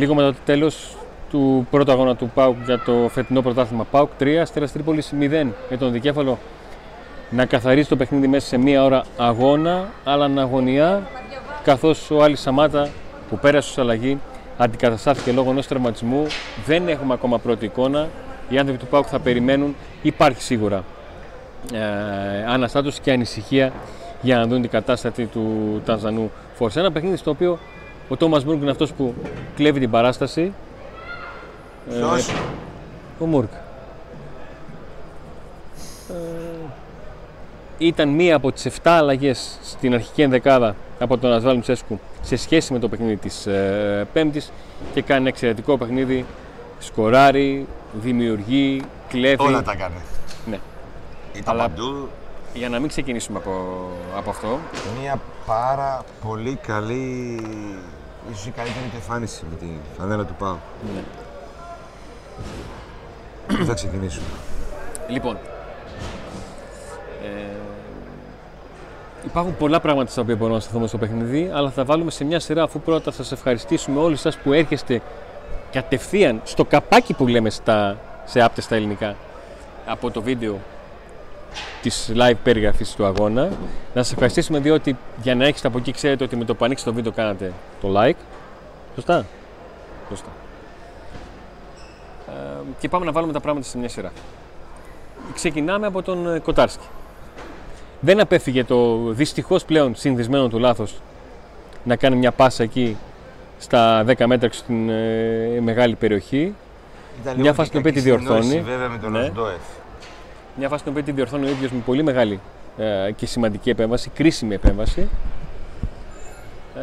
Να είμαστε. Λίγο μετά το τέλος του πρώτου αγώνα του ΠΑΟΚ για το φετινό πρωτάθλημα ΠΑΟΚ 3, Αστέρας Τρίπολης 0 με τον δικέφαλο να καθαρίσει το παιχνίδι μέσα σε μία ώρα αγώνα, αλλά αγωνία καθώς ο Άλλη Σαμάτα που πέρασε ως αλλαγή αντικαταστάθηκε λόγω ενός τραυματισμού. Δεν έχουμε ακόμα πρώτη εικόνα. Οι άνθρωποι του ΠΑΟΚ θα περιμένουν. Υπάρχει σίγουρα ε, αναστάτωση και ανησυχία για να δουν την κατάσταση του Τανζανού Φόρσα. Ένα παιχνίδι στο οποίο ο Τόμας Μούρκ είναι αυτός που κλέβει την παράσταση. Ποιος; Ε, ο Μούρκ. Ε, ήταν μία από τις 7 αλλαγές στην αρχική ενδεκάδα από τον Ασβάλ Μουσέσκου σε σχέση με το παιχνίδι της ε, Πέμπτης και κάνει ένα εξαιρετικό παιχνίδι, σκοράρει, δημιουργεί, κλέβει. Όλα τα έκανε. Ναι. Ήταν Αλλά- παντού Για να μην ξεκινήσουμε από, από αυτό, μια πάρα πολύ καλή, ίσως η καλύτερη του εμφάνιση με τη φανέλα του Πάου. Ναι. Πού θα ξεκινήσουμε; Λοιπόν, ε, υπάρχουν πολλά πράγματα στα οποία μπορούμε να σταθούμε στο παιχνίδι, αλλά θα βάλουμε σε μια σειρά αφού πρώτα σας ευχαριστήσουμε όλοι σας που έρχεστε κατευθείαν στο καπάκι που λέμε στα, σε άπτες στα ελληνικά από το βίντεο της live περιγραφής του αγώνα. Να σας ευχαριστήσουμε διότι για να έχετε από εκεί ξέρετε ότι με το που ανοίξετε το βίντεο κάνατε το like. Σωστά; Σωστά. Ε, και πάμε να βάλουμε τα πράγματα σε μια σειρά. Ξεκινάμε από τον ε, Κοτάρσκι. Δεν απέφυγε το δυστυχώς πλέον συνδυσμένο του λάθος να κάνει μια πάσα εκεί στα 10 μέτρα στην ε, μεγάλη περιοχή. Ήταν Μια λίγο φάση και την οποία τη κακή συνεννόηση, διορθώνει. Βέβαια με τον Ναι. Οσντόεφ. Μια φάση την οποία τη διορθώνει ο ίδιος με πολύ μεγάλη ε, και σημαντική επέμβαση, κρίσιμη επέμβαση. Ε,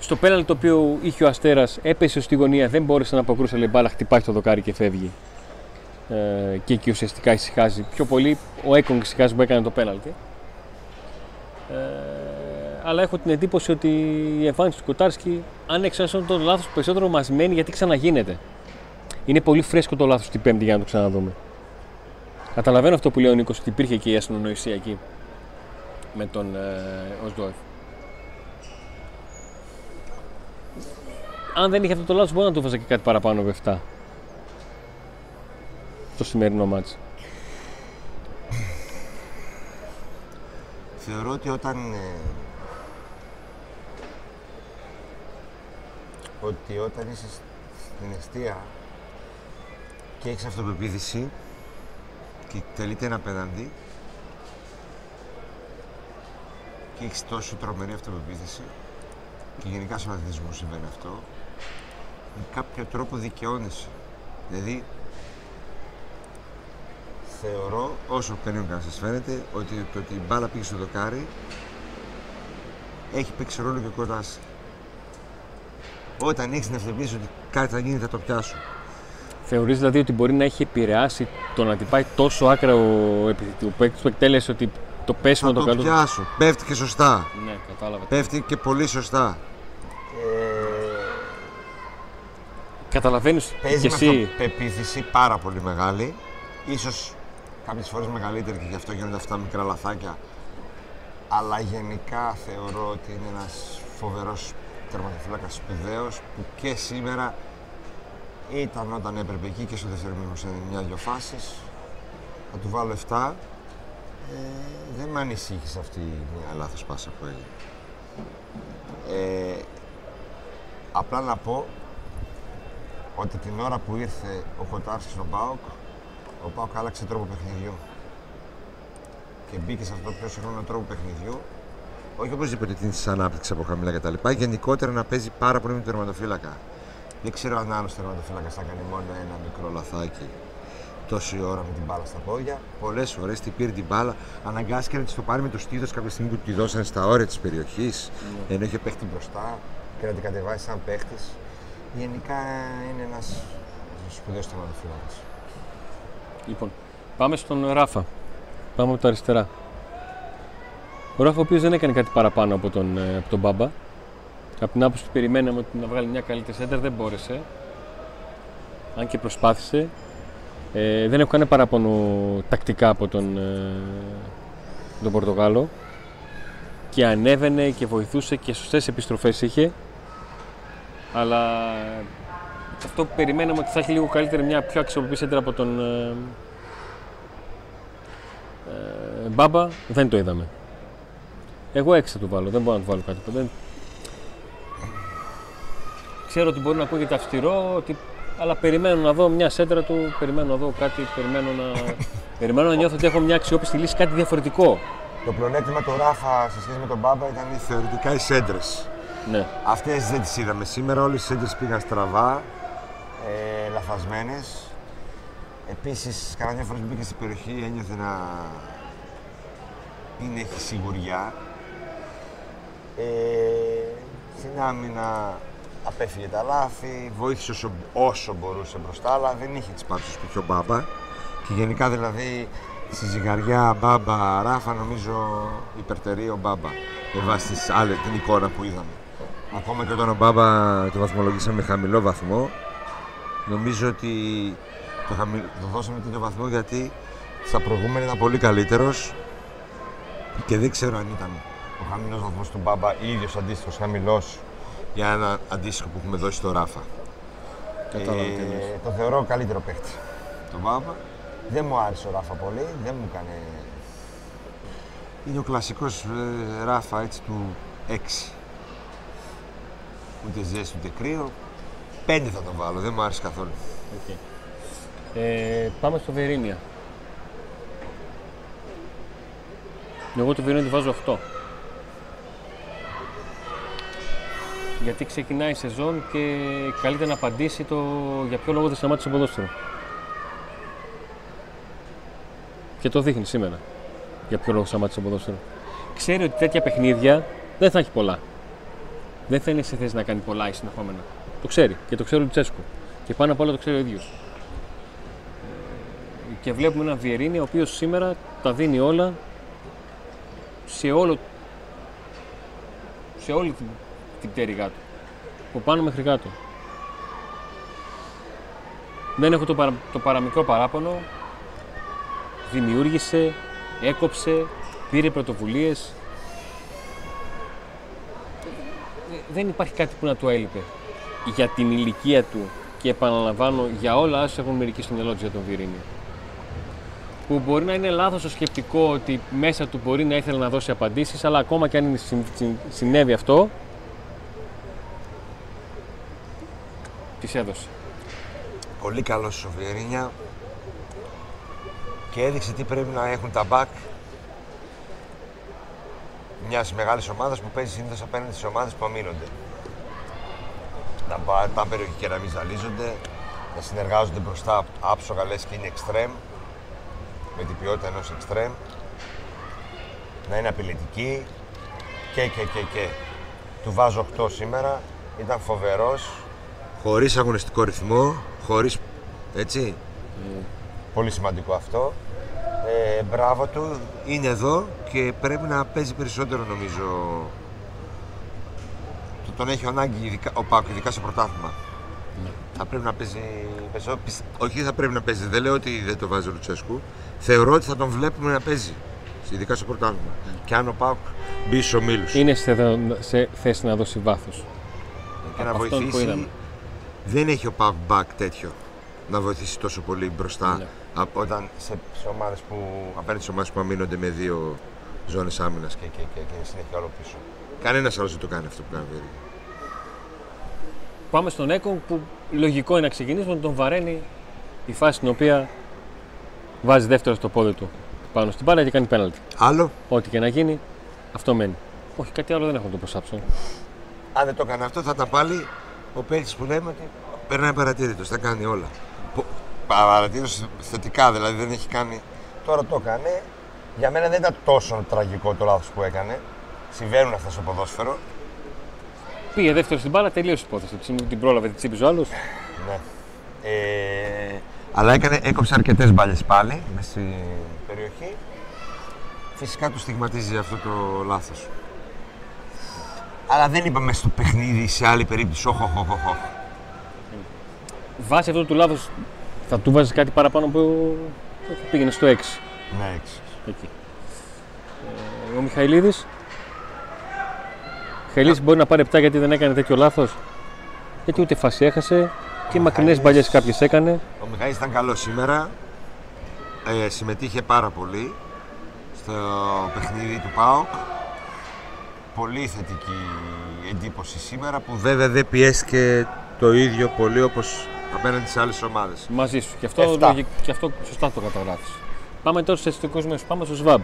στο πέναλ το οποίο είχε ο Αστέρας έπεσε στη γωνία, δεν μπόρεσε να αποκρούσει, αλλά η μπάλα χτυπάει στο δοκάρι και φεύγει. Ε, και εκεί ουσιαστικά ησυχάζει. Πιο πολύ ο Έκονγκ ησυχάζει που έκανε το πέναλτι. Ε, αλλά έχω την εντύπωση ότι η εμφάνιση του Κοτάρσκι, αν έξω το λάθος περισσότερο μας μένει γιατί ξαναγίνεται. Είναι πολύ φρέσκο το λάθος την Πέμπτη για να το ξαναδούμε. Καταλαβαίνω αυτό που λέει ο Νίκος ότι υπήρχε και η ασυνονοησία εκεί με τον ε, Οσδόεφ. Αν δεν είχε αυτό το λάθος μπορεί να του βάζα και κάτι παραπάνω από 7. Στο σημερινό μάτς. Θεωρώ ότι όταν. ε, ότι όταν είσαι στην αιστεία και έχεις αυτοπεποίθηση και τελείται ένα πέναντι και έχεις τόσο τρομερή αυτοπεποίθηση και γενικά στον αθλητισμό συμβαίνει αυτό με κάποιο τρόπο δικαιώνεσαι. Δηλαδή θεωρώ, όσο περίεργο και να σας φαίνεται, ότι το ότι η μπάλα πήγε στο δοκάρι έχει παίξει ρόλο και κοντά σου. Όταν έχεις την αυτοπεποίθηση ότι κάτι θα γίνει θα το πιάσω. Θεωρείς δηλαδή ότι μπορεί να έχει επηρεάσει το να την πάει τόσο άκρα ο, επι- ο παίκτης που εκτέλεσε ότι το πέσιμο Θα το το καλό. πιάσω. Πέφτει και σωστά. Ναι, κατάλαβα. Πέφτει και πολύ σωστά. Καταλαβαίνεις Παίζει και με εσύ. αυτοπεποίθηση πάρα πολύ μεγάλη. Ίσως κάποιες φορές μεγαλύτερη και γι' αυτό γίνονται αυτά μικρά λαθάκια. Αλλά γενικά θεωρώ ότι είναι ένας φοβερός τερματοφύλακας σπουδαίος που και σήμερα ήταν όταν έπρεπε εκεί και στο δεύτερο μήνυμα σε μια-δυο φάσεις. Θα του βάλω 7. Ε, δεν με ανησύχησε αυτή η μια λάθος πάσα που έγινε. Ε, απλά να πω ότι την ώρα που ήρθε ο Κοτάρσκι στον ΠΑΟΚ, ο ΠΑΟΚ άλλαξε τρόπο παιχνιδιού. Και μπήκε σε αυτό το πιο σύγχρονο τρόπο παιχνιδιού. Όχι οπωσδήποτε την ανάπτυξης από χαμηλά κτλ. Γενικότερα να παίζει πάρα πολύ με τον τερματοφύλακα. Δεν ξέρω αν άλλος τερματοφύλακας θα κάνει μόνο ένα μικρό λαθάκι τόση ώρα με την μπάλα στα πόδια. Πολλές φορές την πήρε την μπάλα, αναγκάστηκε να της το πάρει με το στήθος κάποια στιγμή που τη δώσανε στα όρια της περιοχής, ενώ είχε παίχτη μπροστά και να την κατεβάσει σαν παίχτης. Γενικά είναι ένας σπουδαίος τερματοφύλακας. Λοιπόν, πάμε στον Ράφα. Πάμε από τα αριστερά. Ο Ράφα ο οποίος δεν έκανε κάτι παραπάνω από τον, ε, από τον Μπάμπα. Από την άποψη που περιμέναμε ότι να βγάλει μια καλύτερη σέντερ δεν μπόρεσε. Αν και προσπάθησε. Ε, δεν έχω κάνει παράπονο τακτικά από τον, ε, τον Πορτογάλο. Και ανέβαινε και βοηθούσε και σωστές επιστροφές είχε. Αλλά αυτό που περιμέναμε ότι θα έχει λίγο καλύτερη μια πιο αξιοπρεπή σέντρα από τον ε, ε, Μπάμπα, δεν το είδαμε. Εγώ έξι θα του βάλω, δεν μπορώ να του βάλω κάτι. Δεν... Ξέρω ότι μπορεί να ακούγεται αυστηρό, ότι... αλλά περιμένω να δω μια σέντρα του, περιμένω να δω κάτι, περιμένω να, περιμένω να νιώθω ότι έχω μια αξιόπιστη λύση, κάτι διαφορετικό. Το πλεονέκτημα του Ράφα σε σχέση με τον Μπάμπα ήταν θεωρητικά οι σέντρες. Ναι. Αυτές δεν τις είδαμε σήμερα. Όλες οι σέντρες πήγαν στραβά, ε, λαθασμένε. Επίσης, κανένα μια φορά που μπήκε στην περιοχή ένιωθε να μην έχει σιγουριά. Ε, στην άμυνα απέφυγε τα λάθη, βοήθησε όσο, όσο μπορούσε μπροστά, αλλά δεν είχε τις πάτσε του πιο μπάμπα. Και γενικά δηλαδή στη ζυγαριά μπάμπα ράφα νομίζω υπερτερεί ο μπάμπα με βάση τις άλλες, την εικόνα που είδαμε. Ακόμα και όταν ο μπάμπα το βαθμολογήσαμε με χαμηλό βαθμό, νομίζω ότι το, χαμη... το δώσαμε τέτοιο βαθμό γιατί στα προηγούμενα ήταν πολύ καλύτερος και δεν ξέρω αν ήταν ο χαμηλός βαθμός του Μπάμπα ή ίδιος αντίστοιχος χαμηλός για ένα αντίστοιχο που έχουμε δώσει στο Ράφα. Ε, το θεωρώ καλύτερο παίχτη. Το Μπάμπα. Δεν μου άρεσε ο Ράφα πολύ, δεν μου έκανε. Είναι ο κλασικός ε, Ράφα έτσι του 6. Ούτε ζέστη ούτε κρύο. 5 θα τον βάλω, δεν μου άρεσε καθόλου. Okay. Ε, πάμε στο Βερίνια. Εγώ το Βερίνια τη βάζω 8. Γιατί ξεκινάει η σεζόν και καλείται να απαντήσει το για ποιο λόγο δεν σταμάτησε το ποδόσφαιρο. Και το δείχνει σήμερα. Για ποιο λόγο σταμάτησε το ποδόσφαιρο. Ξέρει ότι τέτοια παιχνίδια δεν θα έχει πολλά. Δεν θα είναι σε θέση να κάνει πολλά ή συνεχόμενα. Το ξέρει και το ξέρει ο Λουτσέσκου. Και πάνω απ' όλα το ξέρει ο ίδιος. Και βλέπουμε έναν Βιερίνη ο οποίος σήμερα τα δίνει όλα σε όλο σε όλη την την πτέρυγά του. Από πάνω μέχρι κάτω. Δεν έχω το, παρα, το παραμικρό παράπονο. Δημιούργησε, έκοψε, πήρε πρωτοβουλίες. Δεν υπάρχει κάτι που να του έλειπε για την ηλικία του και επαναλαμβάνω για όλα όσα έχουν μερικοί στο μυαλό του για τον Βιρίνη. Που μπορεί να είναι λάθος το σκεπτικό ότι μέσα του μπορεί να ήθελε να δώσει απαντήσεις, αλλά ακόμα και αν συνέβη αυτό, τις έδωσε. Πολύ καλός ο Βιερίνια και έδειξε τι πρέπει να έχουν τα μπακ μιας μεγάλης ομάδας που παίζει συνήθως απέναντι στις ομάδες που αμήνονται. Να πάνε περιοχή και να μην ζαλίζονται, να συνεργάζονται μπροστά άψογα λες και είναι εξτρέμ, με την ποιότητα ενός εξτρέμ, να είναι απειλητικοί και και και και. Του βάζω 8 σήμερα, ήταν φοβερός, χωρίς αγωνιστικό ρυθμό, χωρίς. έτσι. Πολύ σημαντικό αυτό. Ε, μπράβο του, είναι εδώ και πρέπει να παίζει περισσότερο νομίζω. Τον έχει ανάγκη ειδικά, ο Πάκο, ειδικά σε πρωτάθλημα. Ναι. Θα πρέπει να παίζει περισσότερο. Όχι, θα πρέπει να παίζει. Δεν λέω ότι δεν το βάζει ο Λουτσέσκου. Θεωρώ ότι θα τον βλέπουμε να παίζει. Ειδικά στο πρωτάθλημα. Ναι. Και αν ο Πάκο μπει στους ομίλους. Είναι σε, σε θέση να δώσει βάθος. Και να βοηθήσει δεν έχει ο Παύλ Μπακ τέτοιο να βοηθήσει τόσο πολύ μπροστά ναι. από όταν σε, σε ομάδες που, απέναντι σε ομάδες που αμήνονται με δύο ζώνες άμυνας και, και, και, και συνέχεια όλο πίσω. Κανένας άλλος δεν το κάνει αυτό που κάνει ο Πάμε στον Έκο που λογικό είναι να ξεκινήσουμε τον βαραίνει η φάση στην οποία βάζει δεύτερο στο πόδι του πάνω στην μπάλα και κάνει πέναλτι. Άλλο; Ό,τι και να γίνει, αυτό μένει. Όχι, κάτι άλλο δεν έχω να το προσάψω. Αν δεν το έκανε αυτό, θα ήταν πάλι ο παίκτης που λέμε ότι περνάει παρατήρητος, τα κάνει όλα. Παρατήρητος θετικά δηλαδή δεν έχει κάνει. Τώρα το έκανε. Για μένα δεν ήταν τόσο τραγικό το λάθος που έκανε. Συμβαίνουν αυτά στο ποδόσφαιρο. Πήγε δεύτερος στην μπάλα, τελείωσε η υπόθεση. Την πρόλαβε, τη τσίπη ο άλλος. Ναι. Ε, αλλά έκανε, έκοψε αρκετές μπάλες πάλι μέσα στην περιοχή. Φυσικά του στιγματίζει αυτό το λάθος. Αλλά δεν είπαμε στο παιχνίδι σε άλλη περίπτωση. Όχ, όχ, όχ, όχ. Βάσει αυτό του λάθο, θα του βάζεις κάτι παραπάνω που πήγαινε στο 6. Ναι, 6. Εκεί. Ε, ο Μιχαηλίδης. Μιχαηλίδης μπορεί να πάρει 7 γιατί δεν έκανε τέτοιο λάθος. Γιατί ούτε φάση έχασε και μακρινές Μιχάλης- μπαλιές κάποιες έκανε. Ο Μιχαήλ ήταν καλός σήμερα. Ε, συμμετείχε πάρα πολύ στο παιχνίδι του ΠΑΟΚ. Πολύ θετική εντύπωση σήμερα που βέβαια δεν πιέστηκε το ίδιο πολύ όπως απέναντι σε άλλες ομάδες. Μαζί σου. Και αυτό, Εφτά. λογι- και αυτό σωστά το καταγράφεις. Πάμε τώρα στου αισθητικού μέσους. Πάμε στο ΣΒΑΜ.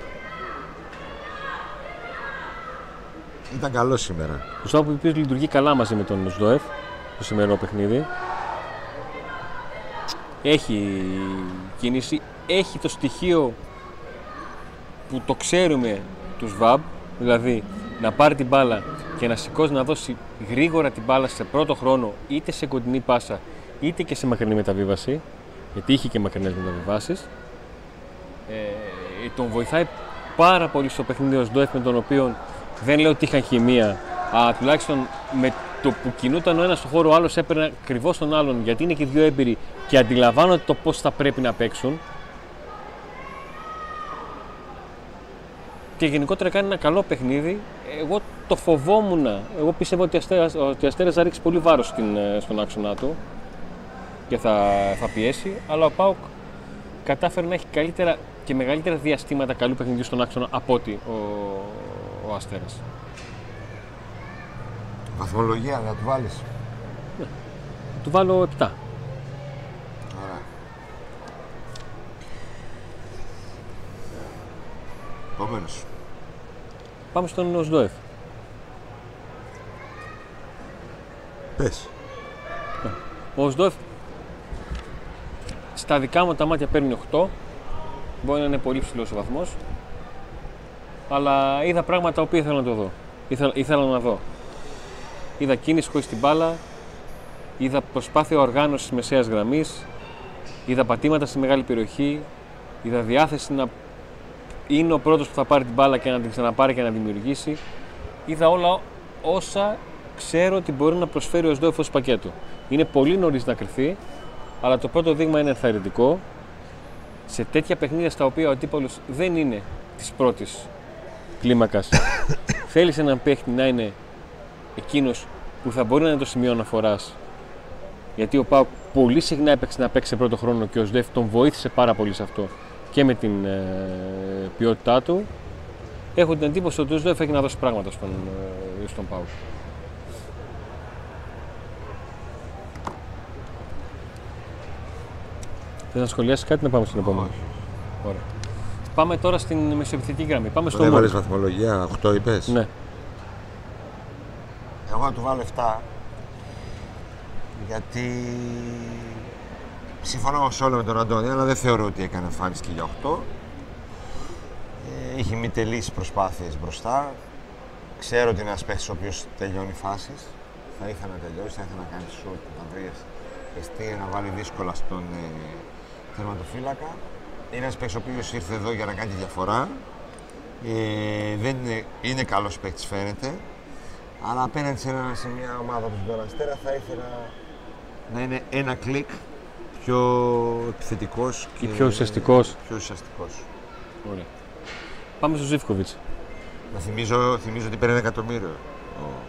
Ήταν καλό σήμερα. Ο ΣΒΑΜ ο οποίο λειτουργεί καλά μαζί με τον ΣΔΟΕΦ το σημερινό παιχνίδι. Έχει κίνηση, έχει το στοιχείο που το ξέρουμε του ΣΒΑΜ, δηλαδή να πάρει την μπάλα και να σηκώσει να δώσει γρήγορα την μπάλα σε πρώτο χρόνο είτε σε κοντινή πάσα είτε και σε μακρινή μεταβίβαση γιατί είχε και μακρινές μεταβιβάσεις ε, τον βοηθάει πάρα πολύ στο παιχνίδι ο Σντόεφ με τον οποίο δεν λέω ότι είχαν χημεία αλλά τουλάχιστον με το που κινούταν ο ένας στο χώρο ο άλλος έπαιρνε ακριβώς τον άλλον γιατί είναι και δύο έμπειροι και αντιλαμβάνονται το πώς θα πρέπει να παίξουν και γενικότερα κάνει ένα καλό παιχνίδι. Εγώ το φοβόμουν. Εγώ πίστευα ότι ο Αστέρας, ότι ο Αστέρας θα ρίξει πολύ βάρος στην, ε, στον άξονα του και θα, θα πιέσει, αλλά ο Πάουκ κατάφερε να έχει καλύτερα και μεγαλύτερα διαστήματα καλού παιχνιδιού στον άξονα από ότι ο, ο Αστέρας. Βαθμολογία να του βάλεις. Του βάλω 7. Ωραία. Επόμενος. Πάμε στον Οσδόεφ. Πες. Ο Οσδόεφ στα δικά μου τα μάτια παίρνει 8. Μπορεί να είναι πολύ ψηλός ο βαθμός. Αλλά είδα πράγματα τα οποία ήθελα να το δω. Ήθελα, ήθελα να δω. Είδα κίνηση χωρίς την μπάλα. Είδα προσπάθεια οργάνωσης μεσαίας γραμμής. Είδα πατήματα στη μεγάλη περιοχή. Είδα διάθεση να είναι ο πρώτος που θα πάρει την μπάλα και να την ξαναπάρει και να δημιουργήσει. Είδα όλα όσα ξέρω ότι μπορεί να προσφέρει ο Σδόεφ ως πακέτο. Είναι πολύ νωρίς να κρυθεί, αλλά το πρώτο δείγμα είναι ενθαρρυντικό. Σε τέτοια παιχνίδια στα οποία ο αντίπαλος δεν είναι της πρώτης κλίμακας, θέλεις έναν παίχτη να είναι εκείνος που θα μπορεί να είναι το σημείο αναφοράς. Γιατί ο Πάου πολύ συχνά έπαιξε να παίξει σε πρώτο χρόνο και ο Σδεφ τον βοήθησε πάρα πολύ σε αυτό και με την ε, ποιότητά του. Έχω την εντύπωση ότι ο Σδεφ έχει να δώσει πράγματα στον, ε, στον Πάου. Θες να σχολιάσεις κάτι να πάμε στην επόμενη; Όχι. Ωραία. Πάμε τώρα στην μεσοεπιθετική γραμμή. Πάμε στο Δεν έβαλες Μόρι. βαθμολογία, 8 είπες; Ναι. Εγώ να του βάλω 7. Γιατί συμφωνώ σε όλο με τον Αντώνη, αλλά δεν θεωρώ ότι έκανε εμφάνιση και για 8. Ε, είχε μη τελείς προσπάθειες μπροστά. Ξέρω ότι είναι ένας παίχτης ο οποίος τελειώνει φάσεις. Θα ήθελα να τελειώσει, θα ήθελα να κάνει σουτ, να βρει εστία, να βάλει δύσκολα στον ε, τερματοφύλακα. Είναι ένας παίχτης ο οποίος ήρθε εδώ για να κάνει τη διαφορά. Ε, δεν είναι, είναι καλός παίχτης φαίνεται. Αλλά απέναντι σε, ένα, σε μια ομάδα όπως τον Αστέρα θα ήθελα να είναι ένα κλικ πιο επιθετικός Και πιο ουσιαστικός. Πιο ουσιαστικός. Ωραία. Πάμε στο Ζήφκοβιτς. Να θυμίζω, θυμίζω ότι παίρνει ένα εκατομμύριο. Ο-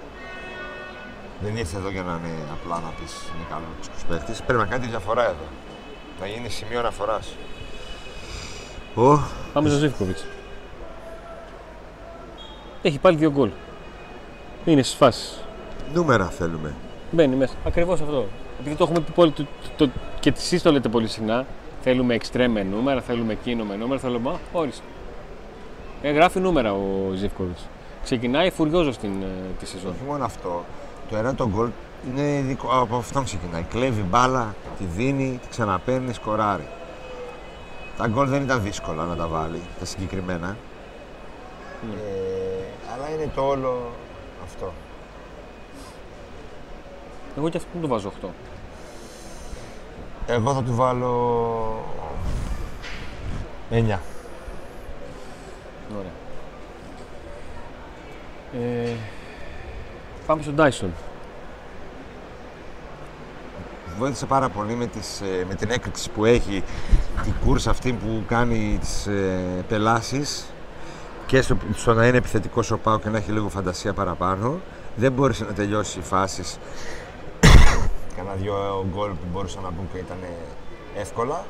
Δεν ήρθε εδώ για να είναι απλά να πεις είναι καλός παίχτης. Πρέπει να κάνει τη διαφορά εδώ. Να γίνει σημείο αναφοράς. Ο, Πάμε στο Ζήφκοβιτς. Έχει πάλι δύο γκολ. Είναι στις φάσεις. νούμερα θέλουμε. Μπαίνει μέσα. Ακριβώς αυτό. Επειδή το έχουμε πει πολύ το, το, το- και εσείς το λέτε πολύ συχνά, θέλουμε εξτρέμ με νούμερα, θέλουμε εκείνο με νούμερα, θέλουμε. Α, όρισε. Ε, γράφει νούμερα ο Ζήφκοβιτς. Ξεκινάει φουριόζος την, ε, τη σεζόν. Όχι μόνο αυτό. Το ένα το γκολ είναι δικό, από αυτόν ξεκινάει. Κλέβει μπάλα, τη δίνει, τη ξαναπαίρνει, σκοράρει. Τα γκολ δεν ήταν δύσκολα να τα βάλει, τα συγκεκριμένα. Ε, αλλά είναι το όλο αυτό. Εγώ και αυτό το βάζω 8. Εγώ θα του βάλω 9. Ωραία. Ε, πάμε στον Dyson. Βοήθησε πάρα πολύ με, τις, ε, με την έκρηξη που έχει, την κούρσα αυτή που κάνει τις ε, πελάσεις και στο, στο να είναι επιθετικός ο Πάο και να έχει λίγο φαντασία παραπάνω. Δεν μπόρεσε να τελειώσει οι φάσεις Κάνα δυο γκολ που μπορούσαν να μπουν και ήταν εύκολα.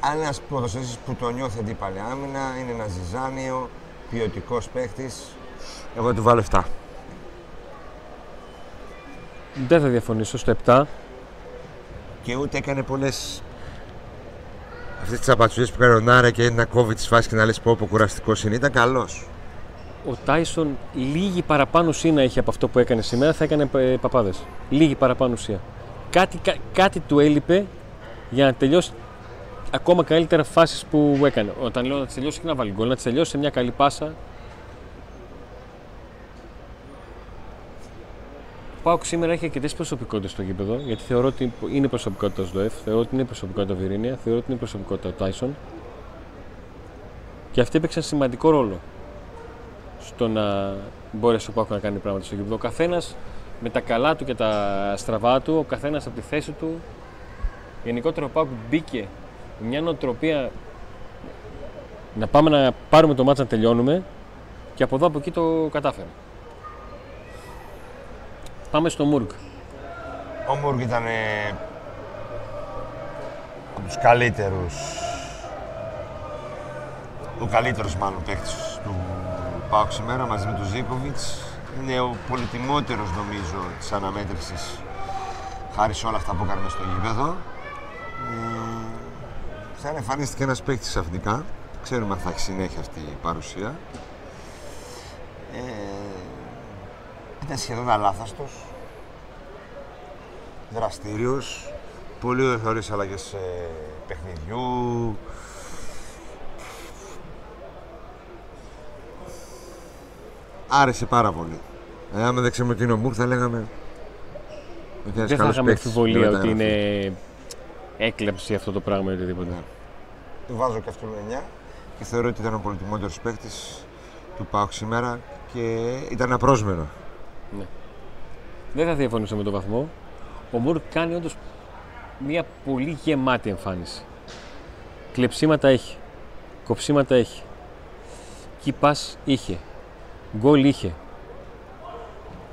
Αλλά είναι ένας ποδοσφαιριστής που το νιώθει αντίπαλη άμυνα, είναι ένας ζυζάνιο, ποιοτικός παίχτη. Εγώ του βάλω 7. Δεν θα διαφωνήσω στο 7. Και ούτε έκανε πολλές. Αυτές τις απατσουίε που έκανε ο Νάρα και να κόβει τις φάσεις και να λες πω πω κουραστικός είναι. Ήταν καλός. Ο Τάισον λίγη παραπάνω ουσία να είχε από αυτό που έκανε σήμερα θα έκανε ε, παπάδες. Λίγη παραπάνω ουσία. Κάτι, κά, κάτι του έλειπε για να τελειώσει ακόμα καλύτερα φάσεις που έκανε. Όταν λέω να τις τελειώσει και να βάλει γκολ, να τις τελειώσει σε μια καλή πάσα. Ο Πάουκ σήμερα έχει αρκετές προσωπικότητες στο γήπεδο, γιατί θεωρώ ότι είναι προσωπικότητα στο ΕΦ, θεωρώ ότι είναι προσωπικότητα ο Βιρίνια, θεωρώ ότι είναι προσωπικότητα ο Τάισον. Και αυτοί έπαιξαν σημαντικό ρόλο στο να μπορέσει ο Πάουκ να κάνει πράγματα στο γήπεδο. Ο καθένας με τα καλά του και τα στραβά του, ο καθένας από τη θέση του. Γενικότερα ο Πάουκ μπήκε με μια νοοτροπία να πάμε να πάρουμε το μάτσα να τελειώνουμε και από εδώ από εκεί το κατάφερε. Πάμε στο Μούργκ. Ο Μούργκ ήταν από τους καλύτερους ο καλύτερος μάλλον παίκτης του Πάουκ σήμερα μαζί με τον Ζίκοβιτς. Είναι ο πολυτιμότερος νομίζω της αναμέτρησης χάρη σε όλα αυτά που έκανε στο γήπεδο. Ε, σαν εμφανίστηκε ένας παίκτης αφεντικά. Ξέρουμε αν θα έχει συνέχεια αυτή η παρουσία. Ε, ήταν σχεδόν αλάθαστος. Δραστήριος. Πολύ ωραίες αλλαγές ε, παιχνιδιού. Άρεσε πάρα πολύ. Ε, άμα δεν ξέρουμε τι είναι ο Μουρ, θα λέγαμε. Δεν θα είχαμε αμφιβολία ότι είναι έκλεψη αυτό το πράγμα ή οτιδήποτε. Ναι. Του βάζω και αυτόν 9 και θεωρώ ότι ήταν ο πολυτιμότερο παίκτης του Πάουκ σήμερα και ήταν απρόσμενο. Ναι. Δεν θα διαφωνήσω με τον βαθμό. Ο Μουρ κάνει όντως μια πολύ γεμάτη εμφάνιση. Κλεψίματα έχει. Κοψίματα έχει. Κυπάς είχε. Γκολ είχε.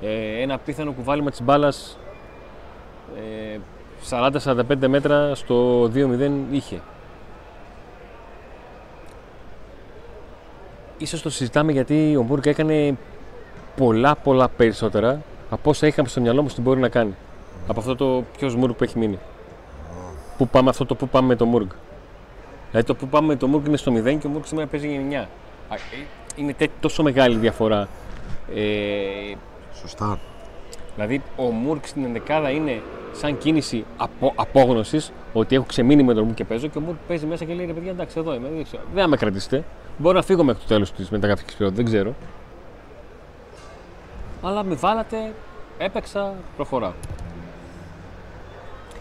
Ε, ένα πιθανό κουβάλιμα της μπάλας ε, 40-45 μέτρα στο 2-0 είχε. Ίσως το συζητάμε γιατί ο Μπουργκ έκανε πολλά πολλά περισσότερα από όσα είχαμε στο μυαλό μου ότι μπορεί να κάνει. Από αυτό το ποιος Μουργκ που έχει μείνει. Πού πάμε αυτό το πού πάμε με το Μουργκ. Δηλαδή το πού πάμε με το Μουργκ είναι στο 0 και ο Μουργκ σήμερα παίζει 9. Ε, είναι τόσο μεγάλη διαφορά. Ε, Σωστά. Δηλαδή ο Μουρκ στην ενδεκάδα είναι σαν κίνηση απο, απόγνωσης ότι έχω ξεμείνει με τον Μουρκ και παίζω και ο Μουρκ παίζει μέσα και λέει ρε παιδιά εντάξει εδώ είμαι. Δεν, δεν θα με κρατήσετε. Μπορώ να φύγω μέχρι το τέλος της μεταγραφικής περίοδου, δεν ξέρω. Αλλά με βάλατε, έπαιξα, προχωράω.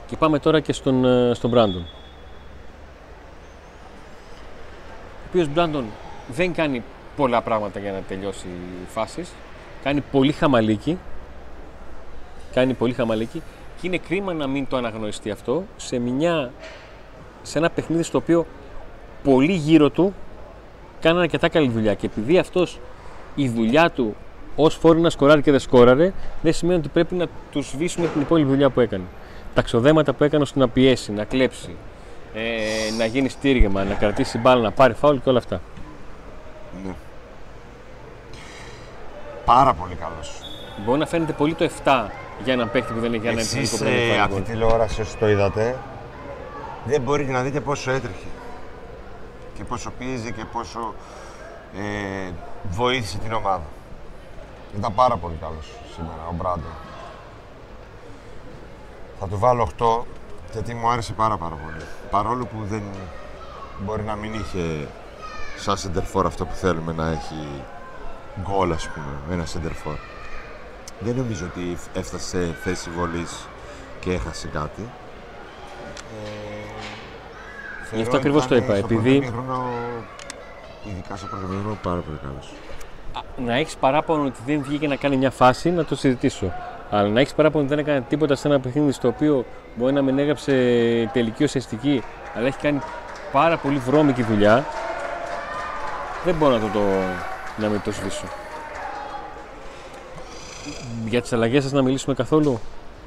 Και πάμε τώρα και στον, ε, στον Μπράντον. Ο οποίος Μπράντον δεν κάνει πολλά πράγματα για να τελειώσει φάσεις. Κάνει πολύ χαμαλίκι. Κάνει πολύ χαμαλίκι. Και είναι κρίμα να μην το αναγνωριστεί αυτό σε, μια, σε ένα παιχνίδι στο οποίο πολύ γύρω του κάνανε αρκετά καλή δουλειά. Και επειδή αυτός η δουλειά του ως φόρη να σκοράρει και δεν σκόραρε, δεν σημαίνει ότι πρέπει να τους σβήσουμε την υπόλοιπη δουλειά που έκανε. Τα ξοδέματα που έκανε ώστε να πιέσει, να κλέψει, ε, να γίνει στήριγμα, να κρατήσει μπάλα, να πάρει φάουλ και όλα αυτά. Ναι. Πάρα πολύ καλός. Μπορεί να φαίνεται πολύ το 7 για έναν παίκτη που δεν έχει ένα επιθετικό πρόβλημα. Εσείς αυτή τη τηλεόραση όσο το είδατε, δεν μπορείτε να δείτε πόσο έτρεχε. Και πόσο πίεζε και πόσο ε, βοήθησε την ομάδα. Ήταν πάρα πολύ καλός σήμερα ο Μπράντο. Θα του βάλω 8 γιατί μου άρεσε πάρα πάρα πολύ. Παρόλο που δεν μπορεί να μην είχε σαν σεντερφόρ αυτό που θέλουμε να έχει γκολ, ας πούμε, ένας σεντερφόρ. Δεν νομίζω ότι έφτασε σε θέση βολής και έχασε κάτι. Ε, Γι' αυτό ακριβώς το είπα. Επειδή. Χρόνο, ειδικά στο πρώτο πάρα πολύ καλός. Να έχεις παράπονο ότι δεν βγήκε να κάνει μια φάση, να το συζητήσω. Αλλά να έχεις παράπονο ότι δεν έκανε τίποτα σε ένα παιχνίδι στο οποίο μπορεί να μην έγραψε τελική ουσιαστική, αλλά έχει κάνει πάρα πολύ βρώμικη δουλειά, δεν μπορώ να το, το να μην το σβήσω. Για τις αλλαγές σας να μιλήσουμε καθόλου;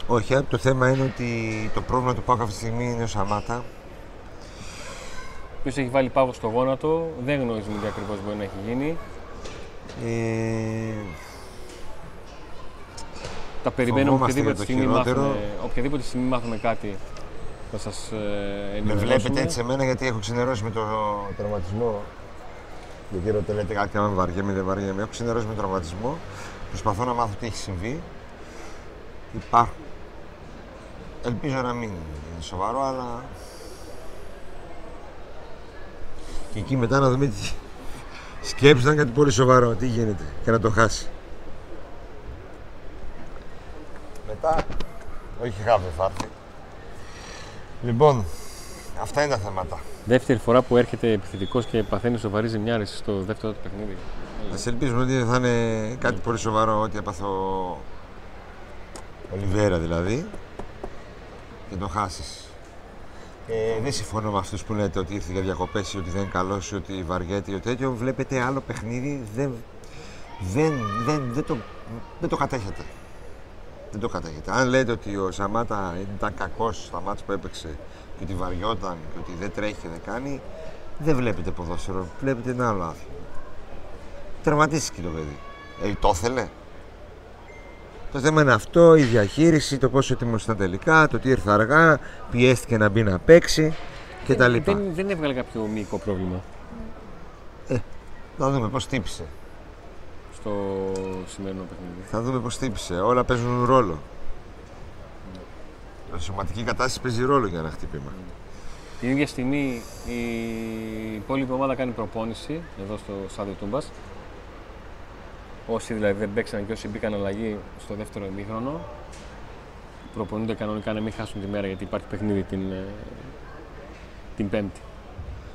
Όχι, το θέμα είναι ότι το πρόβλημα του Πάουκ αυτή τη στιγμή είναι ο Σαμάτα. Ποιο έχει βάλει πάγο στο γόνατο, δεν γνωρίζουμε τι ακριβώς μπορεί να έχει γίνει. Ε... Τα περιμένουμε οποιαδήποτε στιγμή, μάθουμε, οποιαδήποτε στιγμή μάθουμε κάτι θα σας ε, Με βλέπετε έτσι εμένα γιατί έχω ξενερώσει με το τραυματισμό. Γιατί ρωτήσατε κάτι αν βαριέμαι δεν βαριέμαι. Έχω ξενερώσει με τον τραυματισμό. Προσπαθώ να μάθω τι έχει συμβεί. Υπάρχουν. Ελπίζω να μην είναι σοβαρό, αλλά. Και εκεί μετά να δούμε τι. Σκέψη να κάτι πολύ σοβαρό, τι γίνεται και να το χάσει. Μετά, όχι χάβε φάρθει. Λοιπόν, αυτά είναι τα θέματα. Δεύτερη φορά που έρχεται επιθετικός και παθαίνει σοβαρή ζημιά στο δεύτερο του παιχνίδι. Α ελπίζουμε ότι θα είναι κάτι πολύ σοβαρό ό,τι έπαθε ο Ολιβέρα δηλαδή και το χάσεις. Ε, δεν συμφωνώ με αυτούς που λέτε ότι ήρθε για διακοπές ή ότι δεν είναι καλός ή ότι βαριέται ή ότι τέτοιο. Βλέπετε άλλο παιχνίδι, δεν, δεν, δεν, δεν, το, δεν το κατέχετε. Δεν το κατέχετε. Αν λέτε ότι ο Σαμάτα ήταν κακός στα μάτια που έπαιξε και ότι βαριόταν και ότι δεν τρέχει και δεν κάνει, δεν βλέπετε ποδόσφαιρο. Βλέπετε ένα άλλο άθλημα. Τερματίστηκε το παιδί. Ε, το ήθελε; Το θέμα είναι αυτό, η διαχείριση, το πόσο έτοιμος ήταν τελικά, το τι ήρθε αργά, πιέστηκε να μπει να παίξει κτλ. Δεν, δεν, δεν έβγαλε κάποιο μυϊκό πρόβλημα. Ε, θα δούμε πώς τύπησε. Στο σημερινό παιχνίδι. Θα δούμε πώς τύπησε. Όλα παίζουν ρόλο. Η σωματική κατάσταση παίζει ρόλο για ένα χτύπημα. Την ίδια στιγμή η υπόλοιπη ομάδα κάνει προπόνηση εδώ στο στάδιο Τούμπας. Όσοι δηλαδή δεν παίξαν και όσοι μπήκαν αλλαγή στο δεύτερο ημίχρονο, προπονούνται κανονικά να μην χάσουν τη μέρα γιατί υπάρχει παιχνίδι την, ε, την Πέμπτη.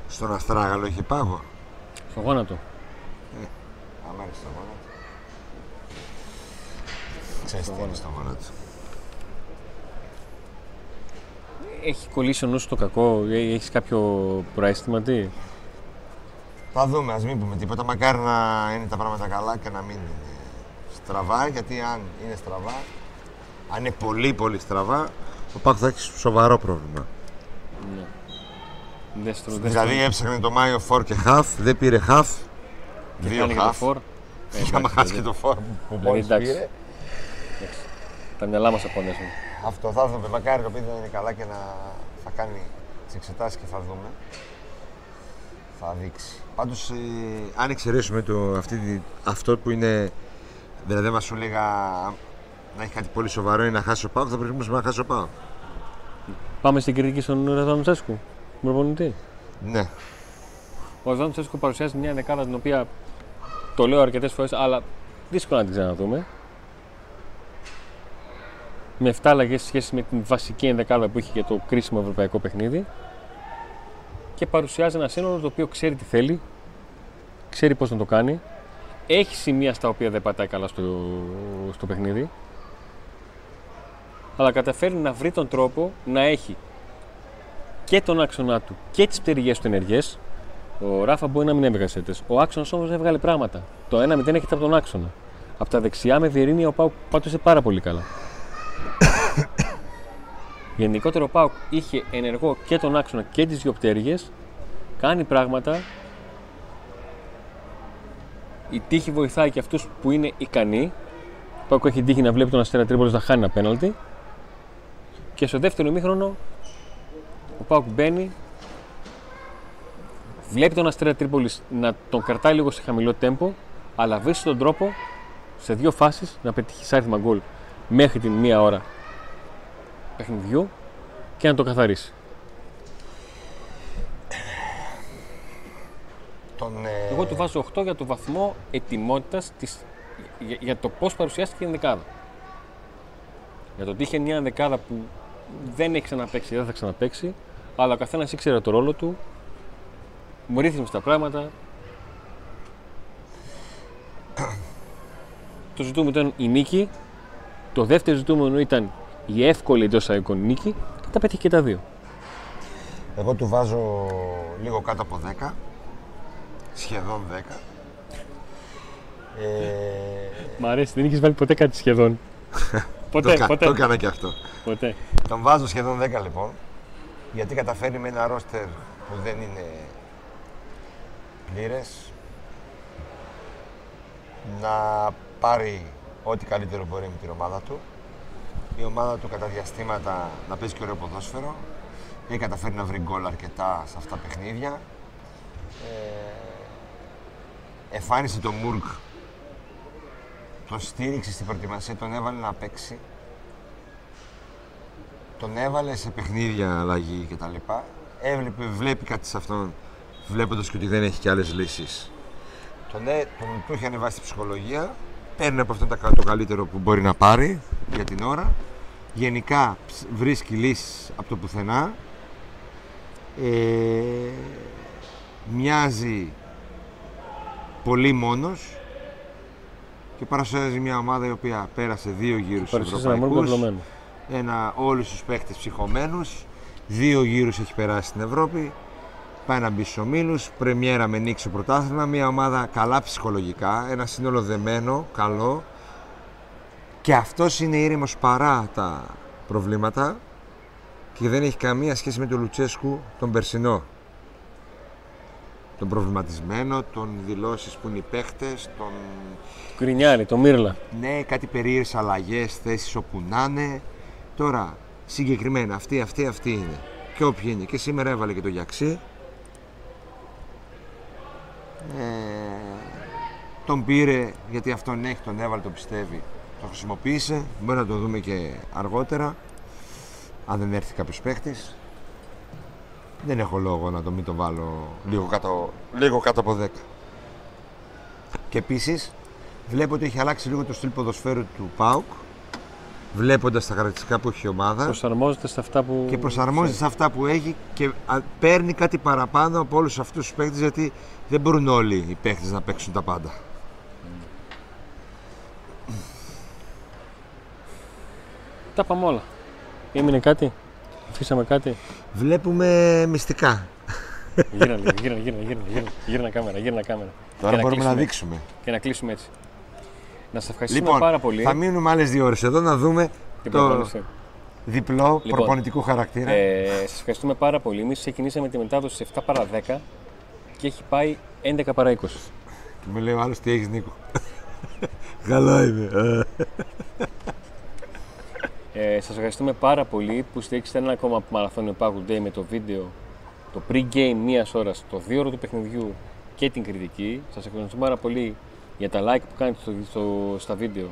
Στον Αστράγαλο έχει πάγο. Στο γόνατο. Ε, άμα είναι στο γόνατο. Ξέρεις τι είναι στο γόνατο. Έχει κολλήσει ο νους στο κακό, ε, έχεις κάποιο προαίσθημα τι; Θα δούμε, ας μην πούμε τίποτα. Μακάρι να είναι τα πράγματα καλά και να μην είναι στραβά. Γιατί αν είναι στραβά, αν είναι πολύ πολύ στραβά, ο Πάκου θα έχει σοβαρό πρόβλημα. Ναι. Δεστρο, δηλαδή έψαχνε το Μάιο φορ και half, δεν πήρε half. Και δύο half. Και άμα χάσει και το φορ που μόλις πήρε. Τα μυαλά μας απονέσουν. Αυτό θα δούμε. Μακάρι το παιδί να είναι καλά και να θα κάνει τις εξετάσεις και θα δούμε. Θα δείξει. Πάντως, ε, αν εξαιρέσουμε το, αυτή, αυτό που είναι. Δηλαδή, μα σου λέγα να έχει κάτι πολύ σοβαρό ή να χάσει ο Πάο, θα προτιμούσαμε να χάσει ο Πάο. Πάμε στην κριτική στον Ρεδάνο Τσέσκου, προπονητή. Ναι. Ο Ρεδάνο Τσέσκου παρουσιάζει μια δεκάδα την οποία το λέω αρκετές φορές, αλλά δύσκολο να την ξαναδούμε. Με 7 αλλαγές σε σχέση με την βασική ενδεκάδα που είχε για το κρίσιμο ευρωπαϊκό παιχνίδι και παρουσιάζει ένα σύνολο το οποίο ξέρει τι θέλει, ξέρει πώς να το κάνει, έχει σημεία στα οποία δεν πατάει καλά στο, στο παιχνίδι, αλλά καταφέρει να βρει τον τρόπο να έχει και τον άξονα του και τις πτερυγές του ενεργές. Ο Ράφα μπορεί να μην έβγαζε Ο άξονας όμως έβγαλε πράγματα. Το 1-0 έχετε από τον άξονα. Από τα δεξιά με Βιερίνια ο Πάου πάτωσε πάρα πολύ καλά. Γενικότερο ο Πάουκ είχε ενεργό και τον άξονα και τις δυο πτέρυγες, κάνει πράγματα. Η τύχη βοηθάει και αυτούς που είναι ικανοί. Ο Πάουκ έχει τύχει να βλέπει τον Αστέρα Τρίπολης να χάνει ένα πέναλτι. Και στο δεύτερο ημίχρονο ο Πάουκ μπαίνει, βλέπει τον Αστέρα Τρίπολης να τον κρατάει λίγο σε χαμηλό τέμπο, αλλά βρίσκει τον τρόπο σε δύο φάσεις να πετύχει άριθμα γκολ μέχρι την μία ώρα παιχνιδιού και να το καθαρίσει. Τον, ε... Εγώ του βάζω 8 για το βαθμό ετοιμότητας για, για, το πώς παρουσιάστηκε η δεκάδα. Για το ότι είχε μια δεκάδα που δεν έχει ξαναπέξει, δεν θα ξαναπέξει, αλλά ο καθένας ήξερε το ρόλο του, μου ρύθμισε τα πράγματα. το ζητούμενο ήταν η νίκη. Το δεύτερο ζητούμενο ήταν η εύκολη εντός αγωγικών νίκη και τα πέτυχε και τα δύο. Εγώ του βάζω λίγο κάτω από 10, σχεδόν 10. Ε... Μ' αρέσει, δεν είχες βάλει ποτέ κάτι σχεδόν. ποτέ, το, κα- ποτέ. το έκανα και αυτό. Ποτέ. Τον βάζω σχεδόν 10 λοιπόν, γιατί καταφέρει με ένα ρόστερ που δεν είναι πλήρες να πάρει ό,τι καλύτερο μπορεί με την ομάδα του. Η ομάδα του κατά διαστήματα να παίζει και ωραίο ποδόσφαιρο. Έχει καταφέρει να βρει γκολ αρκετά σε αυτά τα παιχνίδια. Ε, εφάνισε τον Μουργκ. Τον στήριξε στην προετοιμασία, τον έβαλε να παίξει. Τον έβαλε σε παιχνίδια αλλαγή κτλ. Έβλεπε, βλέπει κάτι σε αυτόν, βλέποντας και ότι δεν έχει και άλλες λύσεις. Τον, έ- τον του έχει ανεβάσει τη ψυχολογία, παίρνει από αυτόν τα κα- το καλύτερο που μπορεί να πάρει για την ώρα. Γενικά ψ- βρίσκει λύσεις από το πουθενά. Ε, μοιάζει πολύ μόνος και παρουσιάζει μια ομάδα η οποία πέρασε δύο γύρους Παρουσίασε ένα μόνος ευρωπαϊκούς πεπλωμένο. ένα, όλους τους παίχτες ψυχωμένους. Δύο γύρους έχει περάσει στην Ευρώπη. Πάει να μπει στους ομίλους. Πρεμιέρα με νίκη στο πρωτάθλημα. Μια ομάδα καλά ψυχολογικά. Ένα σύνολο δεμένο, καλό. Και αυτός είναι ήρεμος παρά τα προβλήματα και δεν έχει καμία σχέση με τον Λουτσέσκου τον περσινό. Τον προβληματισμένο, τον δηλώσεις που είναι οι παίχτες, τον Γκρινιάρη, το Μύρλα. ναι, κάτι περίεργες αλλαγές, θέσεις όπου να είναι. Τώρα, συγκεκριμένα αυτή, αυτή, αυτή είναι. Και όποιοι είναι. Και σήμερα έβαλε και το Γιαξί. Ε, τον πήρε γιατί αυτόν έχει, τον έβαλε, τον πιστεύει. Το χρησιμοποίησε. Μπορεί να το δούμε και αργότερα. Αν δεν έρθει κάποιος παίχτη. Δεν έχω λόγο να το μην το βάλω λίγο κάτω, λίγο κάτω από 10. Και επίσης βλέπω ότι έχει αλλάξει λίγο το στυλ ποδοσφαίρου του ΠΑΟΚ. Βλέποντας τα χαρακτηριστικά που έχει η ομάδα Προσαρμόζεται σε αυτά που. και προσαρμόζεται σε αυτά που έχει και α, παίρνει κάτι παραπάνω από όλους αυτούς τους παίκτες γιατί δεν μπορούν όλοι οι παίκτες να παίξουν τα πάντα. Τα είπαμε όλα. Έμεινε κάτι; Αφήσαμε κάτι; Βλέπουμε μυστικά. Γύρνα λίγο, γύρνα, γύρνα, γύρνα, γύρνα, γύρνα κάμερα, γύρνα κάμερα. Τώρα Και μπορούμε να κλείσουμε. δείξουμε. Και να κλείσουμε έτσι. Να σα ευχαριστούμε Λοιπόν, πάρα πολύ. θα μείνουμε άλλες δύο ώρες εδώ να δούμε την το προπόνηση. διπλό Λοιπόν, προπονητικού χαρακτήρα. Ε, Σας ευχαριστούμε πάρα πολύ. Εμείς ξεκινήσαμε τη μετάδοση σε 7 παρα 10 και έχει πάει 11 παρα 20. Και μου λέει ο άλλος τι έχεις Νίκο; Καλά είμαι. Ε, Σας ευχαριστούμε πάρα πολύ που στηρίξετε ένα ακόμα μαραθώνιο Packard Day με το βίντεο, το pre-game μίας ώρας, το δύο ώρο του παιχνιδιού και την κριτική. Σας ευχαριστούμε πάρα πολύ για τα like που κάνετε στο, στο- στα βίντεο,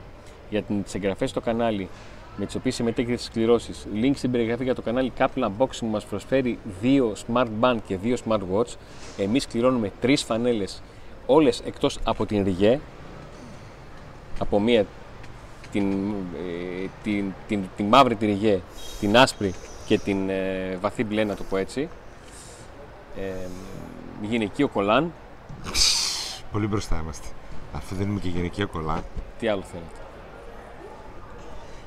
για τις εγγραφές στο κανάλι με τις οποίες συμμετέχετε στι κληρώσεις. Link στην περιγραφή για το κανάλι Kaplan Unboxing που μας προσφέρει δύο Smart Band και δύο Smart Watch. Εμείς κληρώνουμε τρεις φανέλες, όλες εκτός από την Ριγέ. Από μία την, ε, την, την, την μαύρη τη ριγέ, την άσπρη και την ε, βαθύ μπλε, να το πω έτσι. Ε, γυναικείο κολάν. Πολύ μπροστά είμαστε. Αφού δεν είμαι και γενική κολλά. Τι άλλο θέλετε;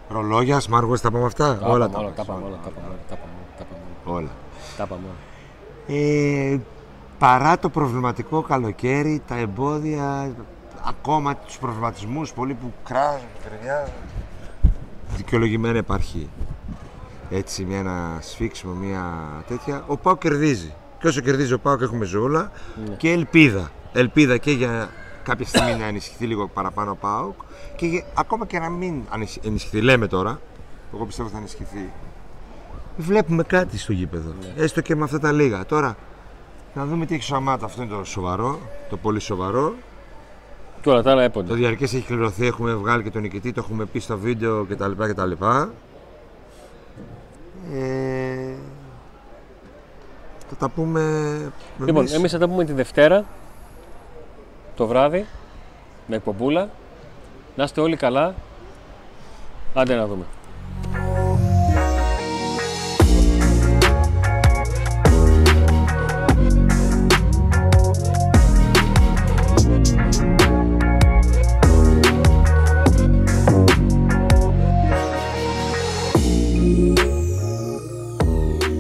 Ρολόγια, smartwatch, τα πάμε αυτά; Τα όλα είπαμε όλα, τα τα πάμε. είπαμε όλα, τα είπαμε όλα, τα είπαμε όλα, τα είπαμε όλα, Όλα. τα είπαμε όλα. Ε, παρά το προβληματικό καλοκαίρι, τα εμπόδια, ακόμα τους προβληματισμούς, πολλοί που κράζουν, κρυβιά, δικαιολογημένα υπάρχει έτσι μια, ένα σφίξιμο, μια τέτοια. Ο Πάο κερδίζει. Και όσο κερδίζει ο Πάο έχουμε ζούλα Ναι. και ελπίδα. Ελπίδα και για κάποια στιγμή να ενισχυθεί λίγο παραπάνω ο Πάοκ και για- ακόμα και να μην ανισ- ενισχυθεί, λέμε τώρα, εγώ πιστεύω θα ενισχυθεί. Βλέπουμε κάτι στο γήπεδο, Ναι. έστω και με αυτά τα λίγα. Τώρα, να δούμε τι έχει ο Σαμάτα, αυτό είναι το σοβαρό, το πολύ σοβαρό. Και όλα τα άλλα Το έπονται. διαρκές έχει κληρωθεί, έχουμε βγάλει και τον νικητή, το έχουμε πει στο βίντεο κτλ. κτλ. Ε, θα τα πούμε Λοιπόν, εμείς. εμείς θα τα πούμε τη Δευτέρα το βράδυ με εκπομπούλα. Να είστε όλοι καλά. Άντε να δούμε.